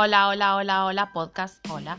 Hola, hola, hola, hola, podcast, hola.